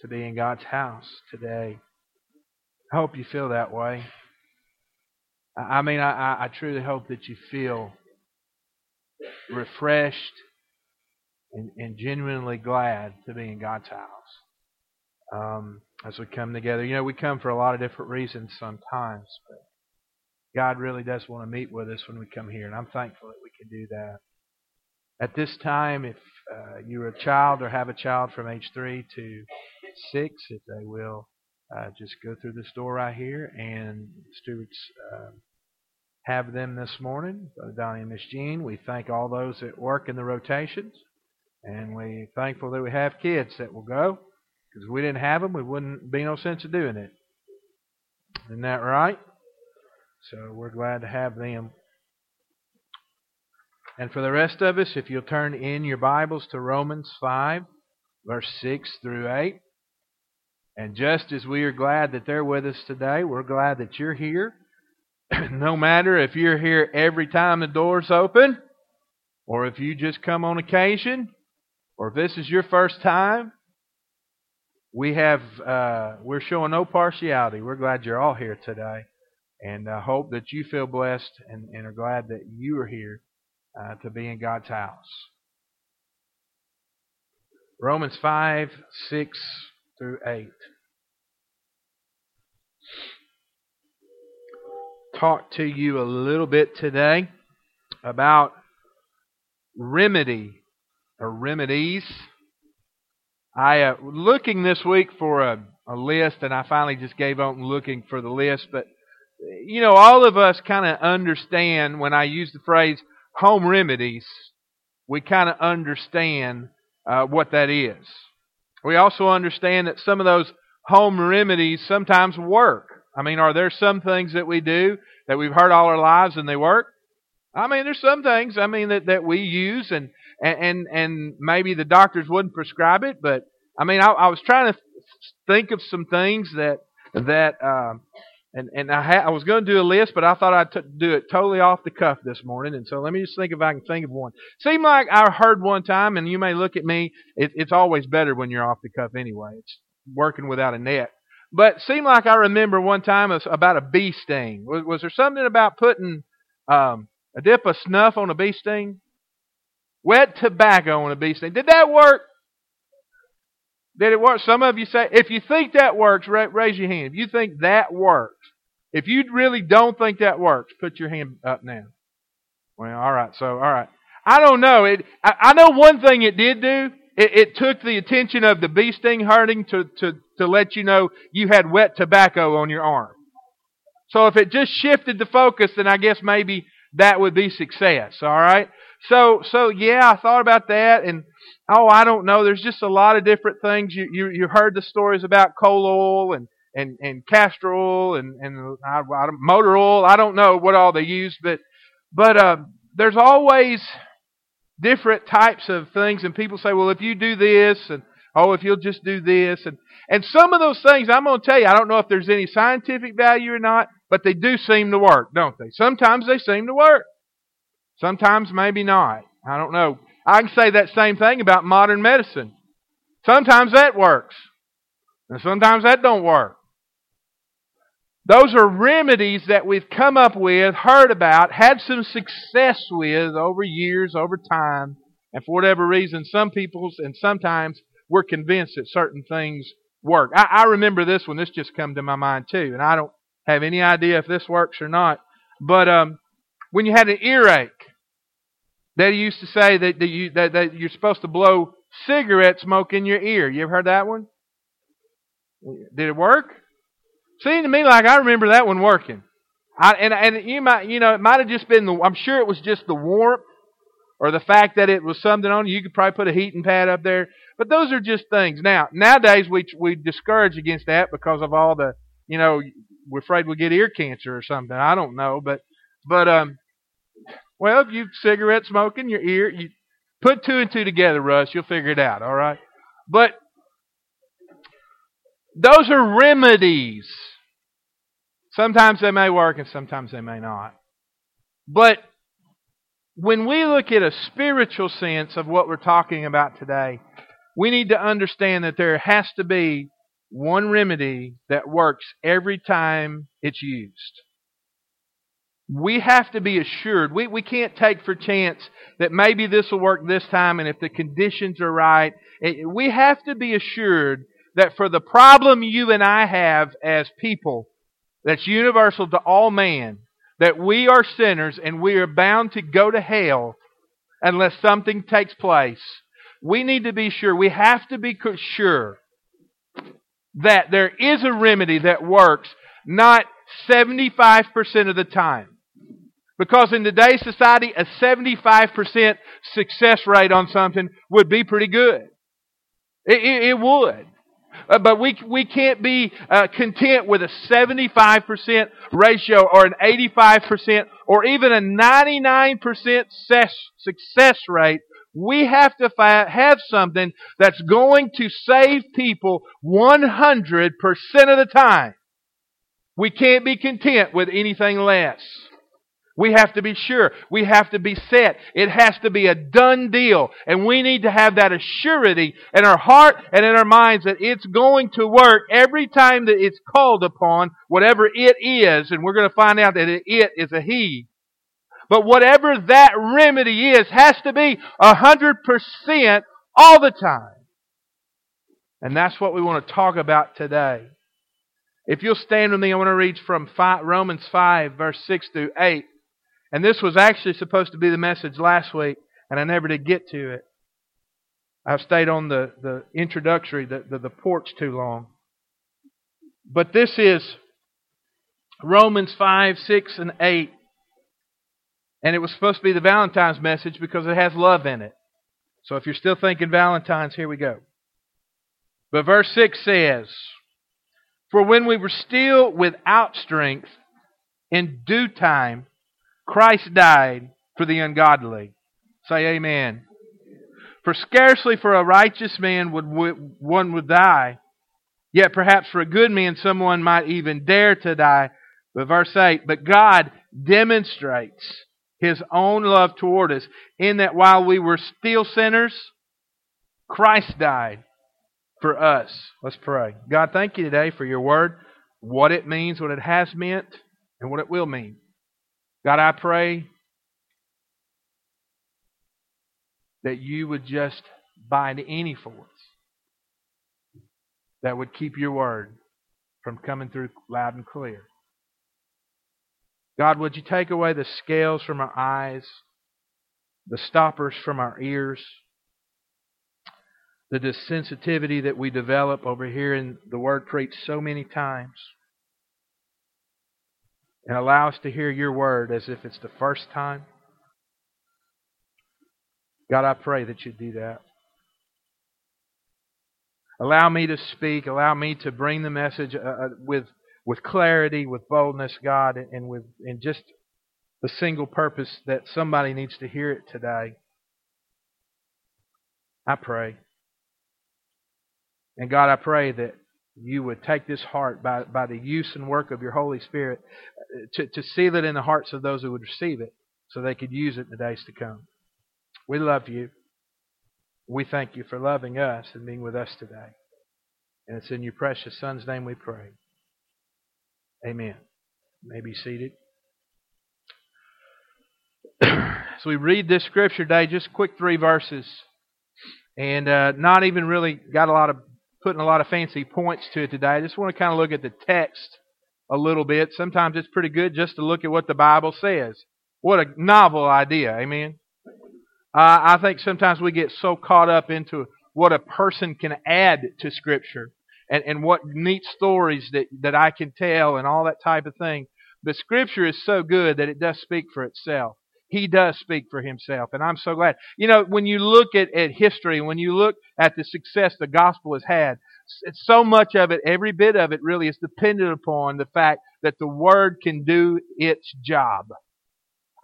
to be in God's house today. I hope you feel that way. I mean, I, I truly hope that you feel refreshed and, and genuinely glad to be in God's house um, as we come together. You know, we come for a lot of different reasons sometimes, but God really does want to meet with us when we come here, and I'm thankful that we can do that. At this time, if uh, you're a child or have a child from age 3 to 6, if they will, uh, just go through this door right here, and stewards uh, have them this morning. Brother Donnie and Miss Jean, we thank all those that work in the rotations, and we're thankful that we have kids that will go, because if we didn't have them, we wouldn't be no sense of doing it. Isn't that right? So we're glad to have them. And for the rest of us, if you'll turn in your Bibles to Romans 5, verse 6 through 8. And just as we are glad that they're with us today, we're glad that you're here. no matter if you're here every time the door's open, or if you just come on occasion, or if this is your first time, we have uh, we're showing no partiality. We're glad you're all here today, and I hope that you feel blessed and, and are glad that you are here uh, to be in God's house. Romans five six through eight. talk to you a little bit today about remedy or remedies. I uh, looking this week for a, a list, and I finally just gave up looking for the list. But you know, all of us kind of understand when I use the phrase home remedies, we kind of understand uh, what that is. We also understand that some of those home remedies sometimes work. I mean, are there some things that we do that we've heard all our lives and they work? I mean, there's some things I mean that, that we use and and and maybe the doctors wouldn't prescribe it, but I mean, I, I was trying to think of some things that that um, and and I, ha- I was going to do a list, but I thought I'd t- do it totally off the cuff this morning, and so let me just think if I can think of one. Seemed like I heard one time, and you may look at me. It, it's always better when you're off the cuff anyway. It's working without a net. But seemed like I remember one time about a bee sting. Was, was there something about putting um, a dip of snuff on a bee sting? Wet tobacco on a bee sting. Did that work? Did it work? Some of you say, if you think that works, raise your hand. If you think that works, if you really don't think that works, put your hand up now. Well, all right. So, all right. I don't know. It. I, I know one thing it did do. It, it took the attention of the bee sting hurting to, to, to let you know you had wet tobacco on your arm. So if it just shifted the focus, then I guess maybe that would be success. All right. So so yeah, I thought about that, and oh, I don't know. There's just a lot of different things. You you you heard the stories about coal oil and and and castor oil and and I, I, motor oil. I don't know what all they use, but but uh, there's always different types of things, and people say, well, if you do this, and oh, if you'll just do this, and and some of those things, I'm going to tell you, I don't know if there's any scientific value or not, but they do seem to work, don't they? Sometimes they seem to work. Sometimes maybe not. I don't know. I can say that same thing about modern medicine. Sometimes that works, and sometimes that don't work. Those are remedies that we've come up with, heard about, had some success with over years, over time, and for whatever reason, some people's and sometimes we're convinced that certain things work. I, I remember this one. This just come to my mind too, and I don't have any idea if this works or not. But um, when you had an earache, they used to say that, that, you, that, that you're supposed to blow cigarette smoke in your ear. You ever heard that one? Did it work? Seemed to me like I remember that one working. I, and and you might you know it might have just been the I'm sure it was just the warmth or the fact that it was something on you. You could probably put a heating pad up there, but those are just things. Now nowadays we we discourage against that because of all the you know we're afraid we'll get ear cancer or something. I don't know, but but um well if you cigarette smoking your ear you put two and two together, Russ. You'll figure it out. All right, but those are remedies. Sometimes they may work and sometimes they may not. But when we look at a spiritual sense of what we're talking about today, we need to understand that there has to be one remedy that works every time it's used. We have to be assured. We, we can't take for chance that maybe this will work this time and if the conditions are right. We have to be assured that for the problem you and I have as people, that's universal to all man, that we are sinners and we are bound to go to hell unless something takes place. We need to be sure, we have to be sure that there is a remedy that works not 75% of the time. Because in today's society, a 75% success rate on something would be pretty good. It, it, it would. Uh, but we, we can't be uh, content with a 75% ratio or an 85% or even a 99% success, rate. We have to fi- have something that's going to save people 100% of the time. We can't be content with anything less. We have to be sure. We have to be set. It has to be a done deal. And we need to have that assurity in our heart and in our minds that it's going to work every time that it's called upon, whatever it is. And we're going to find out that it is a He. But whatever that remedy is has to be a hundred percent all the time. And that's what we want to talk about today. If you'll stand with me, I want to read from five, Romans 5, verse 6 through 8. And this was actually supposed to be the message last week, and I never did get to it. I've stayed on the, the introductory, the, the, the porch too long. But this is Romans 5, 6, and 8. And it was supposed to be the Valentine's message because it has love in it. So if you're still thinking Valentine's, here we go. But verse 6 says, For when we were still without strength, in due time, Christ died for the ungodly. Say amen. For scarcely for a righteous man would one would die, yet perhaps for a good man someone might even dare to die. But verse 8, but God demonstrates his own love toward us in that while we were still sinners, Christ died for us. Let's pray. God, thank you today for your word, what it means, what it has meant, and what it will mean. God, I pray that you would just bind any force that would keep your word from coming through loud and clear. God, would you take away the scales from our eyes, the stoppers from our ears, the desensitivity that we develop over here in the word preached so many times and allow us to hear your word as if it's the first time. God, I pray that you do that. Allow me to speak. Allow me to bring the message uh, uh with with clarity, with boldness, God, and with in just the single purpose that somebody needs to hear it today. I pray. And God, I pray that you would take this heart by, by the use and work of your Holy Spirit to, to seal it in the hearts of those who would receive it so they could use it in the days to come. We love you. We thank you for loving us and being with us today. And it's in your precious Son's name we pray. Amen. You may be seated. so we read this scripture today, just quick three verses, and uh, not even really got a lot of putting a lot of fancy points to it today. I just want to kind of look at the text a little bit. Sometimes it's pretty good just to look at what the Bible says. What a novel idea, amen? Uh, I think sometimes we get so caught up into what a person can add to Scripture and, and what neat stories that, that I can tell and all that type of thing. But Scripture is so good that it does speak for itself. He does speak for himself, and I'm so glad. You know, when you look at, at history, when you look at the success the gospel has had, so much of it, every bit of it really is dependent upon the fact that the word can do its job.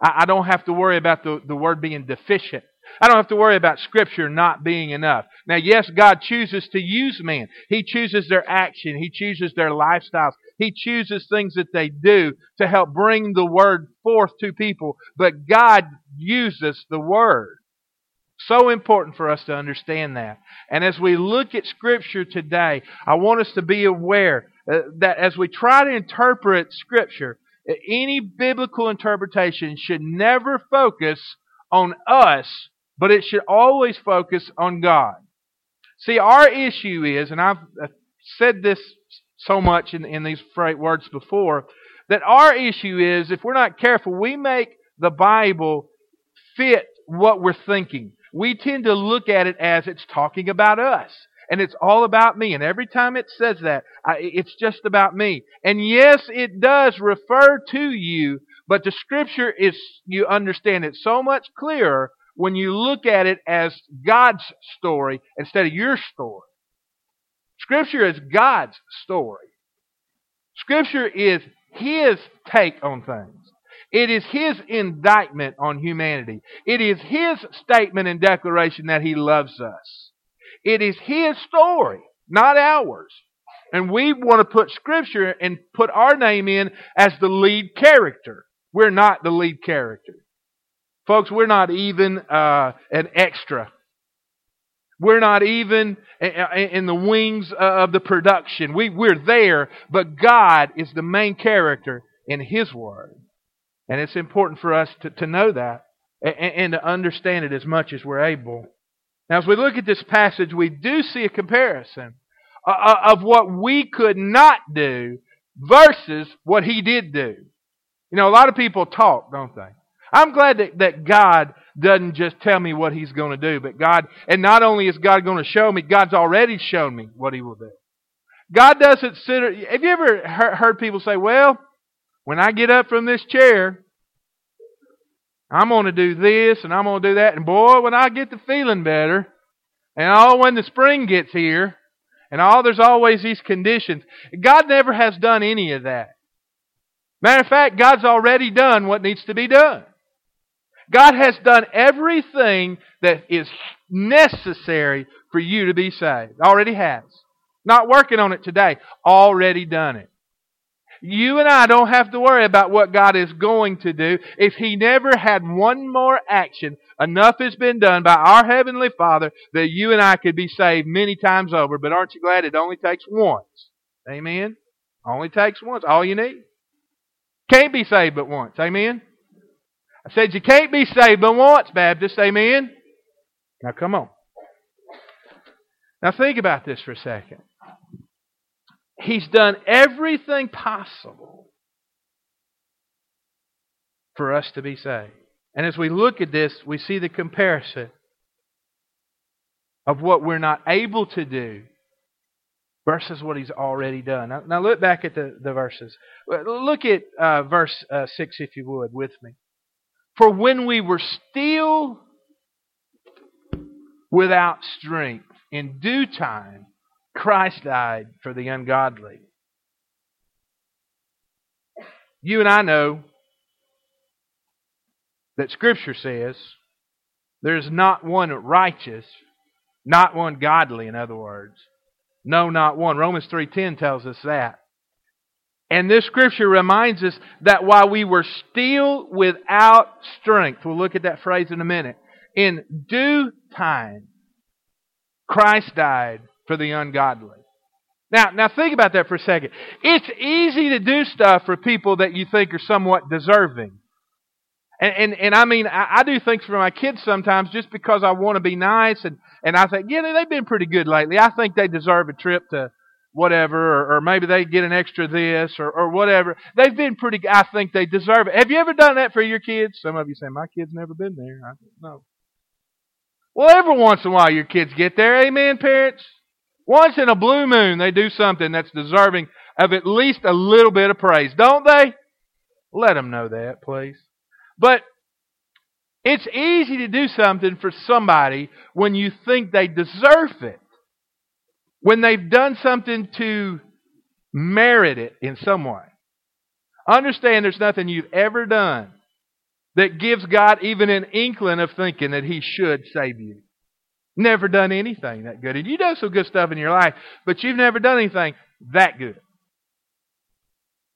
I, I don't have to worry about the, the word being deficient. I don't have to worry about Scripture not being enough. Now, yes, God chooses to use man. He chooses their action. He chooses their lifestyles. He chooses things that they do to help bring the Word forth to people. But God uses the Word. So important for us to understand that. And as we look at Scripture today, I want us to be aware uh, that as we try to interpret Scripture, uh, any biblical interpretation should never focus on us, but it should always focus on God. See, our issue is, and I've said this so much in, in these words before, that our issue is if we're not careful, we make the Bible fit what we're thinking. We tend to look at it as it's talking about us. And it's all about me. And every time it says that, I, it's just about me. And yes, it does refer to you, but the scripture is, you understand it so much clearer when you look at it as God's story instead of your story. Scripture is God's story. Scripture is His take on things. It is His indictment on humanity. It is His statement and declaration that He loves us. It is His story, not ours. And we want to put Scripture and put our name in as the lead character. We're not the lead character. Folks, we're not even uh, an extra. We're not even in the wings of the production. We, we're there, but God is the main character in His Word. And it's important for us to, to know that and, and to understand it as much as we're able. Now, as we look at this passage, we do see a comparison uh, uh, of what we could not do versus what He did do. You know, a lot of people talk, don't they? I'm glad that, that God doesn't just tell me what He's going to do, but God, and not only is God going to show me, God's already shown me what He will do. God doesn't sit. Have you ever heard people say, well, when I get up from this chair, I'm going to do this and I'm going to do that. And boy, when I get the feeling better, and all when the spring gets here, and all there's always these conditions. God never has done any of that. Matter of fact, God's already done what needs to be done. God has done everything that is necessary for you to be saved. Already has. Not working on it today. Already done it. You and I don't have to worry about what God is going to do. If He never had one more action, enough has been done by our Heavenly Father that you and I could be saved many times over. But aren't you glad it only takes once? Amen? Only takes once. All you need. Can't be saved but once. Amen? I said you can't be saved but once, Baptist. Amen? Now come on. Now think about this for a second. He's done everything possible for us to be saved. And as we look at this, we see the comparison of what we're not able to do versus what he's already done. Now, now look back at the, the verses. Look at uh, verse uh, 6, if you would, with me. For when we were still without strength, in due time, Christ died for the ungodly. You and I know that Scripture says there's not one righteous, not one godly, in other words. No, not one. Romans 3.10 tells us that. And this scripture reminds us that while we were still without strength, we'll look at that phrase in a minute, in due time, Christ died for the ungodly. Now, now think about that for a second. It's easy to do stuff for people that you think are somewhat deserving. And, and, and I mean, I, I do things for my kids sometimes just because I want to be nice and, and I think, yeah, they've been pretty good lately. I think they deserve a trip to whatever, or, or maybe they get an extra this or, or whatever. They've been pretty, I think they deserve it. Have you ever done that for your kids? Some of you say, my kid's never been there. I don't know. Well, every once in a while your kids get there. Amen, parents? Once in a blue moon, they do something that's deserving of at least a little bit of praise, don't they? Let them know that, please. But it's easy to do something for somebody when you think they deserve it. When they've done something to merit it in some way. Understand there's nothing you've ever done that gives God even an inkling of thinking that He should save you. Never done anything that good. And you do some good stuff in your life, but you've never done anything that good.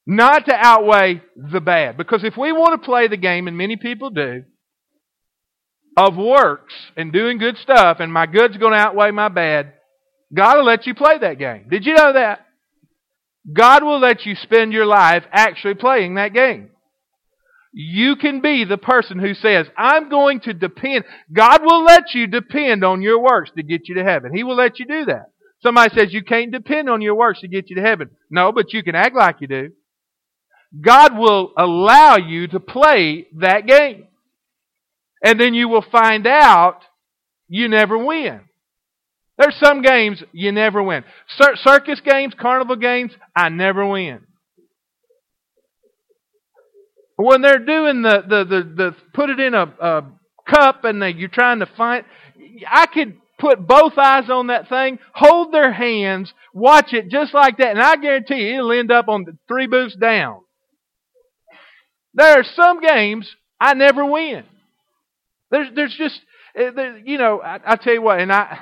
Not to outweigh the bad. Because if we want to play the game, and many people do, of works and doing good stuff, and my good's going to outweigh my bad, God will let you play that game. Did you know that? God will let you spend your life actually playing that game. You can be the person who says, I'm going to depend. God will let you depend on your works to get you to heaven. He will let you do that. Somebody says you can't depend on your works to get you to heaven. No, but you can act like you do. God will allow you to play that game. And then you will find out you never win. There's some games you never win. Cir- circus games, carnival games, I never win. When they're doing the, the, the, the put it in a, a cup and they, you're trying to find, I could put both eyes on that thing, hold their hands, watch it just like that, and I guarantee you it'll end up on the three booths down. There are some games I never win. There's, there's just, eh, you know, I, I tell you what, and I,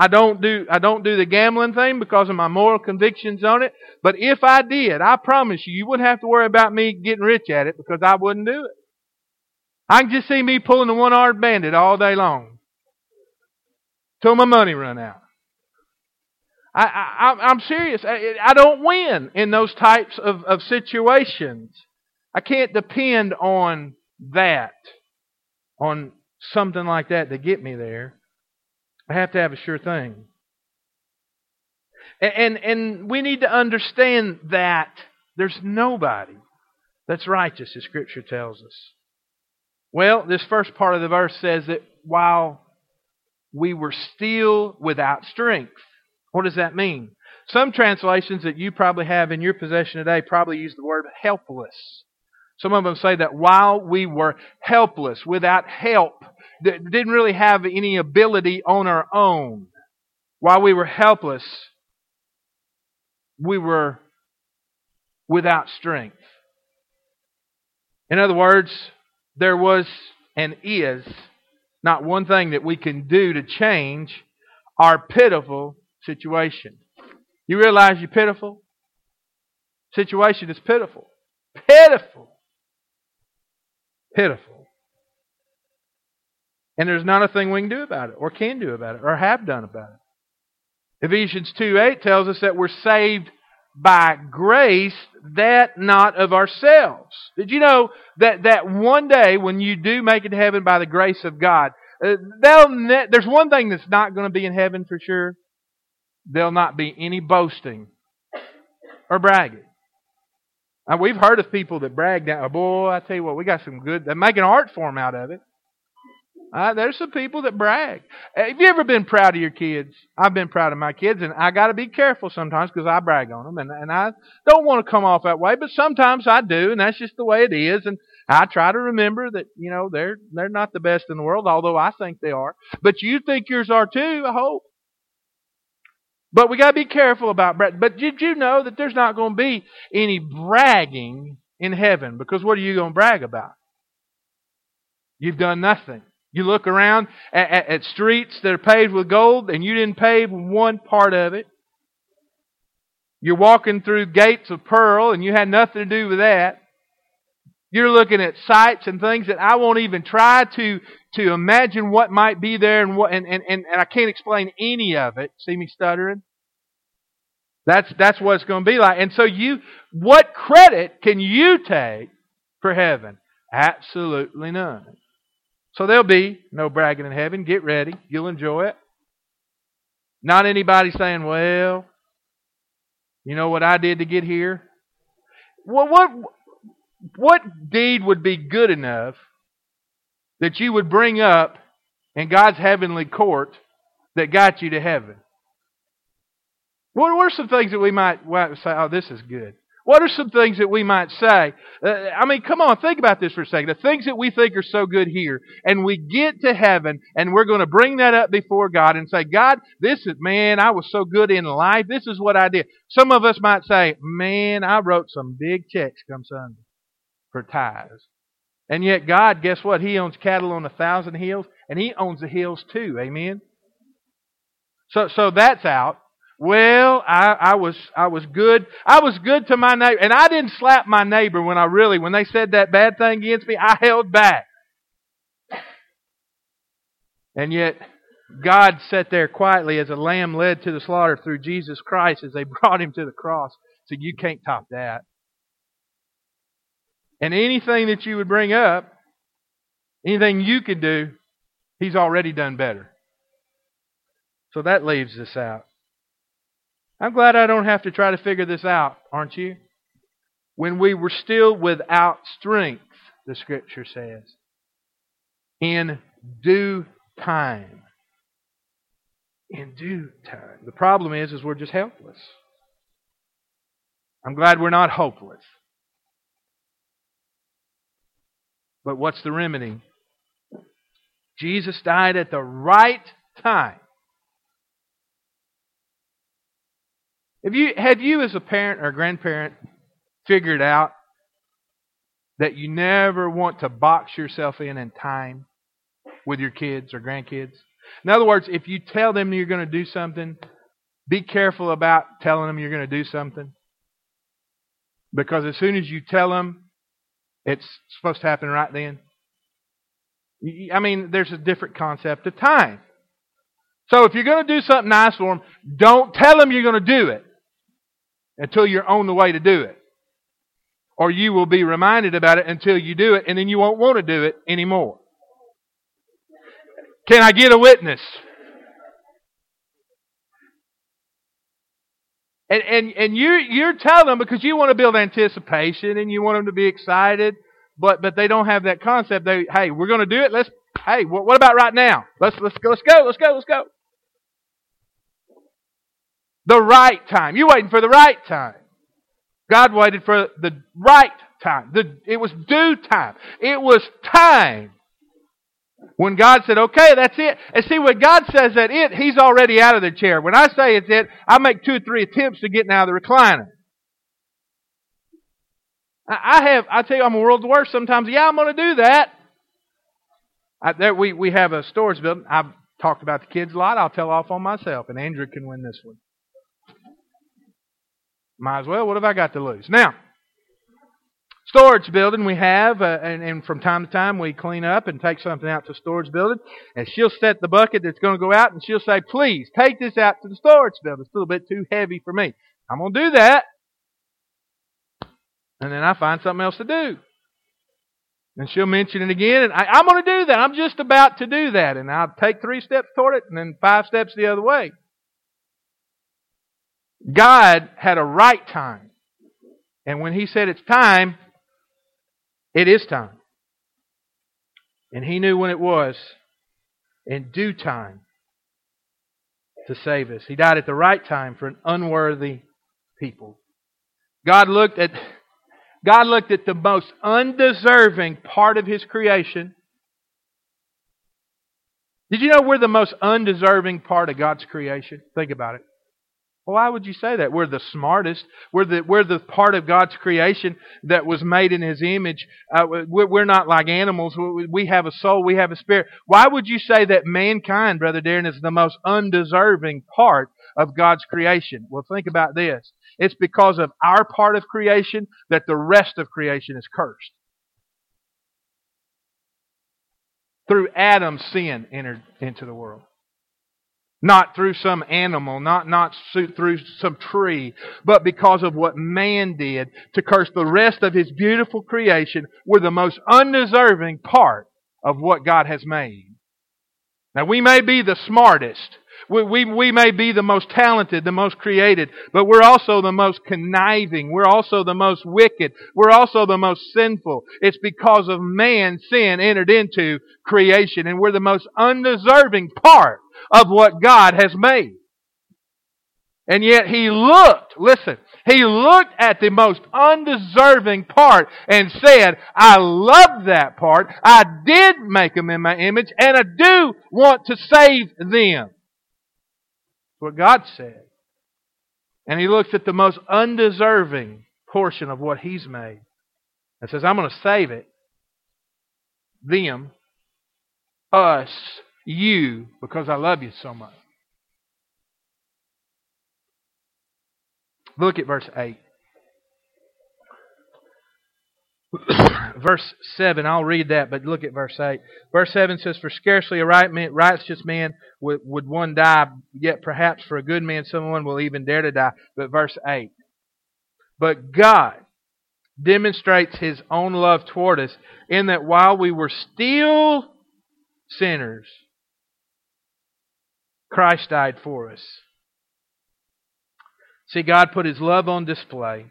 I don't do I don't do the gambling thing because of my moral convictions on it. But if I did, I promise you, you wouldn't have to worry about me getting rich at it because I wouldn't do it. I can just see me pulling the one-armed bandit all day long till my money run out. I, I, I'm serious. I, I don't win in those types of, of situations. I can't depend on that, on something like that to get me there. I have to have a sure thing. And, and, and we need to understand that there's nobody that's righteous, as Scripture tells us. Well, this first part of the verse says that while we were still without strength. What does that mean? Some translations that you probably have in your possession today probably use the word helpless. Some of them say that while we were helpless, without help, didn't really have any ability on our own. While we were helpless, we were without strength. In other words, there was and is not one thing that we can do to change our pitiful situation. You realize you're pitiful? Situation is pitiful. Pitiful. Pitiful. And there's not a thing we can do about it, or can do about it, or have done about it. Ephesians 2 8 tells us that we're saved by grace, that not of ourselves. Did you know that, that one day when you do make it to heaven by the grace of God, uh, ne- there's one thing that's not going to be in heaven for sure. There'll not be any boasting or bragging. Now, we've heard of people that brag down. Oh, boy, I tell you what, we got some good. They make an art form out of it. Uh, there's some people that brag. Have you ever been proud of your kids? I've been proud of my kids, and I got to be careful sometimes because I brag on them, and and I don't want to come off that way, but sometimes I do, and that's just the way it is. And I try to remember that you know they're they're not the best in the world, although I think they are. But you think yours are too, I hope. But we got to be careful about brag. But did you know that there's not going to be any bragging in heaven? Because what are you going to brag about? You've done nothing. You look around at, at, at, streets that are paved with gold and you didn't pave one part of it. You're walking through gates of pearl and you had nothing to do with that. You're looking at sights and things that I won't even try to, to imagine what might be there and, what, and, and, and, and I can't explain any of it. See me stuttering? That's, that's what it's going to be like. And so you, what credit can you take for heaven? Absolutely none. So there'll be no bragging in heaven. Get ready. You'll enjoy it. Not anybody saying, well, you know what I did to get here? Well, what, what deed would be good enough that you would bring up in God's heavenly court that got you to heaven? What were some things that we might say, oh, this is good? What are some things that we might say? Uh, I mean, come on, think about this for a second. The things that we think are so good here, and we get to heaven, and we're going to bring that up before God and say, God, this is, man, I was so good in life. This is what I did. Some of us might say, man, I wrote some big checks come Sunday for tithes. And yet, God, guess what? He owns cattle on a thousand hills, and He owns the hills too. Amen? So, so that's out. Well, I, I was I was good. I was good to my neighbor, and I didn't slap my neighbor when I really when they said that bad thing against me. I held back. And yet, God sat there quietly as a lamb led to the slaughter through Jesus Christ as they brought him to the cross. So you can't top that. And anything that you would bring up, anything you could do, he's already done better. So that leaves us out. I'm glad I don't have to try to figure this out, aren't you? When we were still without strength, the scripture says, in due time. In due time. The problem is, is we're just helpless. I'm glad we're not hopeless. But what's the remedy? Jesus died at the right time. Have you, have you as a parent or a grandparent figured out that you never want to box yourself in in time with your kids or grandkids? In other words, if you tell them you're going to do something, be careful about telling them you're going to do something. Because as soon as you tell them it's supposed to happen right then, I mean, there's a different concept of time. So if you're going to do something nice for them, don't tell them you're going to do it until you're on the way to do it. Or you will be reminded about it until you do it, and then you won't want to do it anymore. Can I get a witness? And, and, and you, you're telling them because you want to build anticipation and you want them to be excited, but, but they don't have that concept. They, hey, we're going to do it. Let's, hey, what, what about right now? Let's, let's go, let's go, let's go, let's go. The right time. You're waiting for the right time. God waited for the right time. The, it was due time. It was time. When God said, okay, that's it. And see, when God says that it, He's already out of the chair. When I say it's it, I make two or three attempts to get out of the recliner. I have, I tell you, I'm a world's worst sometimes. Yeah, I'm going to do that. I, there, we, we have a storage building. I've talked about the kids a lot. I'll tell off on myself, and Andrew can win this one. Might as well. What have I got to lose? Now, storage building we have, uh, and, and, from time to time we clean up and take something out to storage building, and she'll set the bucket that's going to go out, and she'll say, "Please take this out to the storage building. It's a little bit too heavy for me." I'm going to do that, and then I find something else to do. And she'll mention it again, and I, am going to do that. I'm just about to do that, and I'll take three steps toward it, and then five steps the other way. God had a right time. And when He said it's time, it is time. And He knew when it was in due time to save us. He died at the right time for an unworthy people. God looked at God looked at the most undeserving part of His creation. Did you know we're the most undeserving part of God's creation? Think about it. Why would you say that? We're the smartest. We're the, we're the part of God's creation that was made in His image. Uh, we're not like animals. We have a soul. We have a spirit. Why would you say that mankind, Brother Daren, is the most undeserving part of God's creation? Well, think about this. It's because of our part of creation that the rest of creation is cursed. Through Adam's sin entered into the world. Not through some animal, not, not through some tree, but because of what man did to curse the rest of his beautiful creation, we're the most undeserving part of what God has made. Now we may be the smartest, we, we, we may be the most talented, the most created, but we're also the most conniving. We're also the most wicked. We're also the most sinful. It's because of man sin entered into creation, and we're the most undeserving part of what God has made. And yet he looked, listen, he looked at the most undeserving part and said, I love that part. I did make them in my image and I do want to save them. What God said. And he looks at the most undeserving portion of what he's made and says, I'm going to save it. Them, us, you because I love you so much. Look at verse 8. verse 7, I'll read that, but look at verse 8. Verse 7 says, For scarcely a right man, righteous man would, would one die, yet perhaps for a good man someone will even dare to die. But verse 8, But God demonstrates his own love toward us in that while we were still sinners, Christ died for us. See, God put his love on display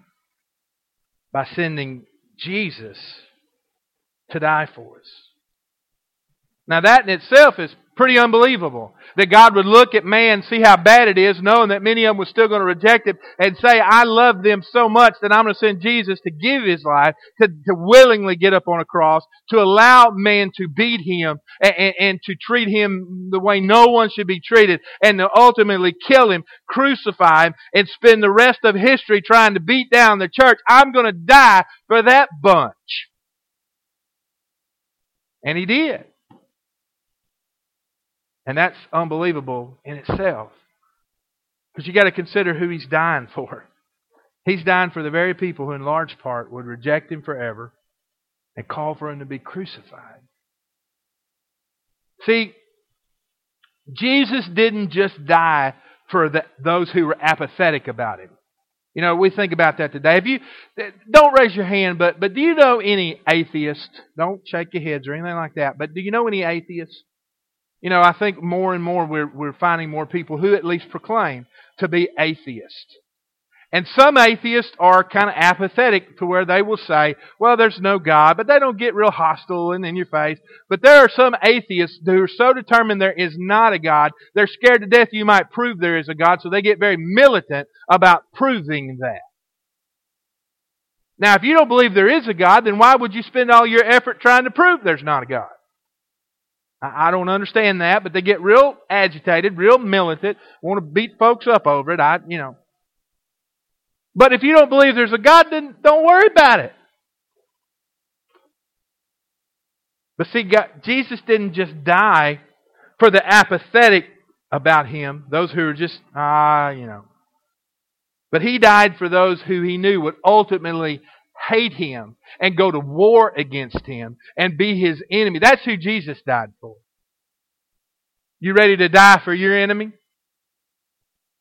by sending Jesus to die for us. Now, that in itself is pretty unbelievable. That God would look at man, see how bad it is, knowing that many of them were still going to reject him, and say, I love them so much that I'm going to send Jesus to give his life, to, to willingly get up on a cross, to allow man to beat him, and, and, and to treat him the way no one should be treated, and to ultimately kill him, crucify him, and spend the rest of history trying to beat down the church. I'm going to die for that bunch. And he did. And that's unbelievable in itself. Because you got to consider who he's dying for. He's dying for the very people who, in large part, would reject him forever and call for him to be crucified. See, Jesus didn't just die for the, those who were apathetic about him. You know, we think about that today. If you don't raise your hand, but but do you know any atheists? Don't shake your heads or anything like that. But do you know any atheists? You know, I think more and more we're, we're finding more people who at least proclaim to be atheists. And some atheists are kind of apathetic to where they will say, well, there's no God, but they don't get real hostile and in your face. But there are some atheists who are so determined there is not a God, they're scared to death you might prove there is a God, so they get very militant about proving that. Now, if you don't believe there is a God, then why would you spend all your effort trying to prove there's not a God? I don't understand that, but they get real agitated, real militant, want to beat folks up over it. I, you know. But if you don't believe there's a God, then don't worry about it. But see, God, Jesus didn't just die for the apathetic about him, those who are just, ah, you know. But he died for those who he knew would ultimately hate him and go to war against him and be his enemy. That's who Jesus died for. You ready to die for your enemy?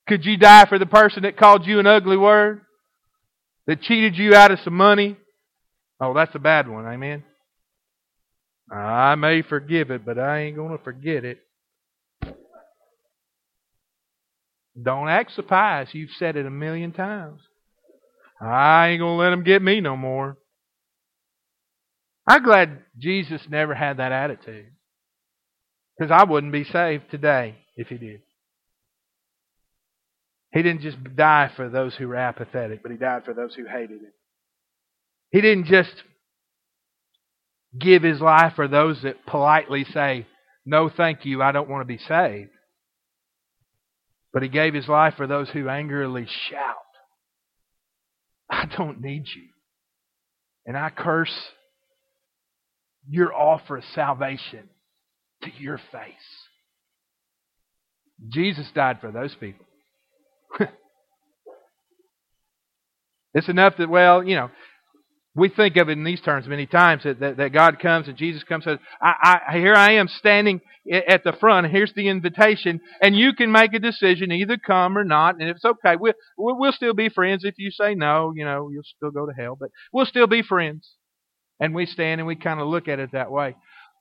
Could you die for the person that called you an ugly word? That cheated you out of some money? Oh, that's a bad one, amen? I may forgive it, but I ain't going to forget it. Don't act surprised. You've said it a million times. I ain't going to let them get me no more. I'm glad Jesus never had that attitude. Because I wouldn't be saved today if he did. He didn't just die for those who were apathetic, but he died for those who hated him. He didn't just give his life for those that politely say, No, thank you, I don't want to be saved. But he gave his life for those who angrily shout, I don't need you. And I curse your offer of salvation to your face. Jesus died for those people. it's enough that, well, you know, we think of it in these terms many times that, that, that God comes and Jesus comes and says, I, I, Here I am standing at the front. Here's the invitation. And you can make a decision, either come or not. And it's okay. We'll, we'll still be friends. If you say no, you know, you'll still go to hell. But we'll still be friends. And we stand and we kind of look at it that way.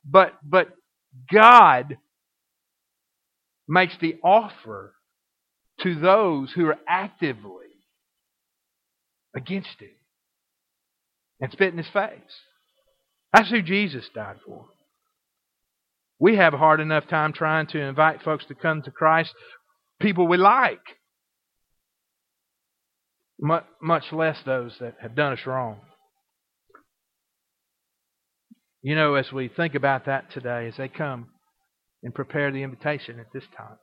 But, but God makes the offer to those who are actively against Him and spit in his face. That's who Jesus died for. We have a hard enough time trying to invite folks to come to Christ, people we like, much less those that have done us wrong. You know, as we think about that today, as they come and prepare the invitation at this time,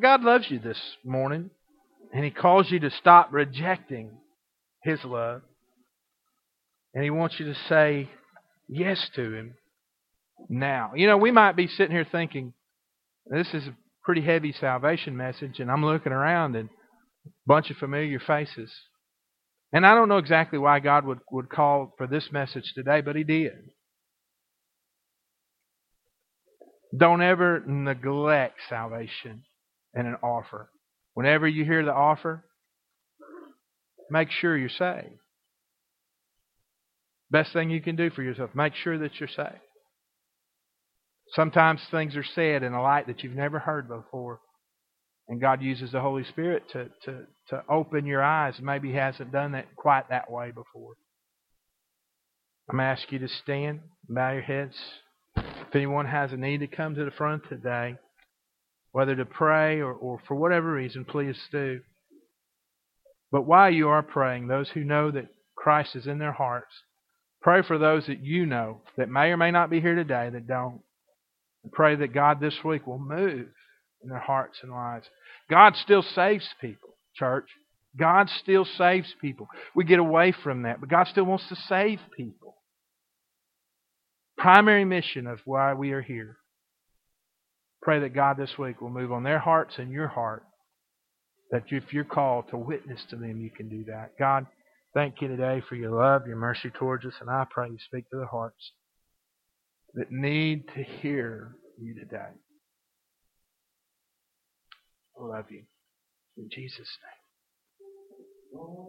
God, loves you this morning, and He calls you to stop rejecting his love. And He wants you to say yes to Him now. You know, we might be sitting here thinking, this is a pretty heavy salvation message, and I'm looking around and a bunch of familiar faces. And I don't know exactly why God would, would call for this message today, but He did. Don't ever neglect salvation and an offer. Whenever you hear the offer, make sure you're saved. Best thing you can do for yourself, make sure that you're saved. Sometimes things are said in a light that you've never heard before. And God uses the Holy Spirit to, to, to open your eyes. Maybe He hasn't done that quite that way before. I'm going to ask you to stand, bow your heads. If anyone has a need to come to the front today, whether to pray or, or for whatever reason, please do. But while you are praying, those who know that Christ is in their hearts, pray for those that you know that may or may not be here today that don't. And pray that God this week will move in their hearts and lives. God still saves people, church. God still saves people. We get away from that, but God still wants to save people. Primary mission of why we are here. Pray that God this week will move on their hearts and your heart. That if you're called to witness to them, you can do that. God, thank you today for your love, your mercy towards us, and I pray you speak to the hearts that need to hear you today. I love you. In Jesus' name.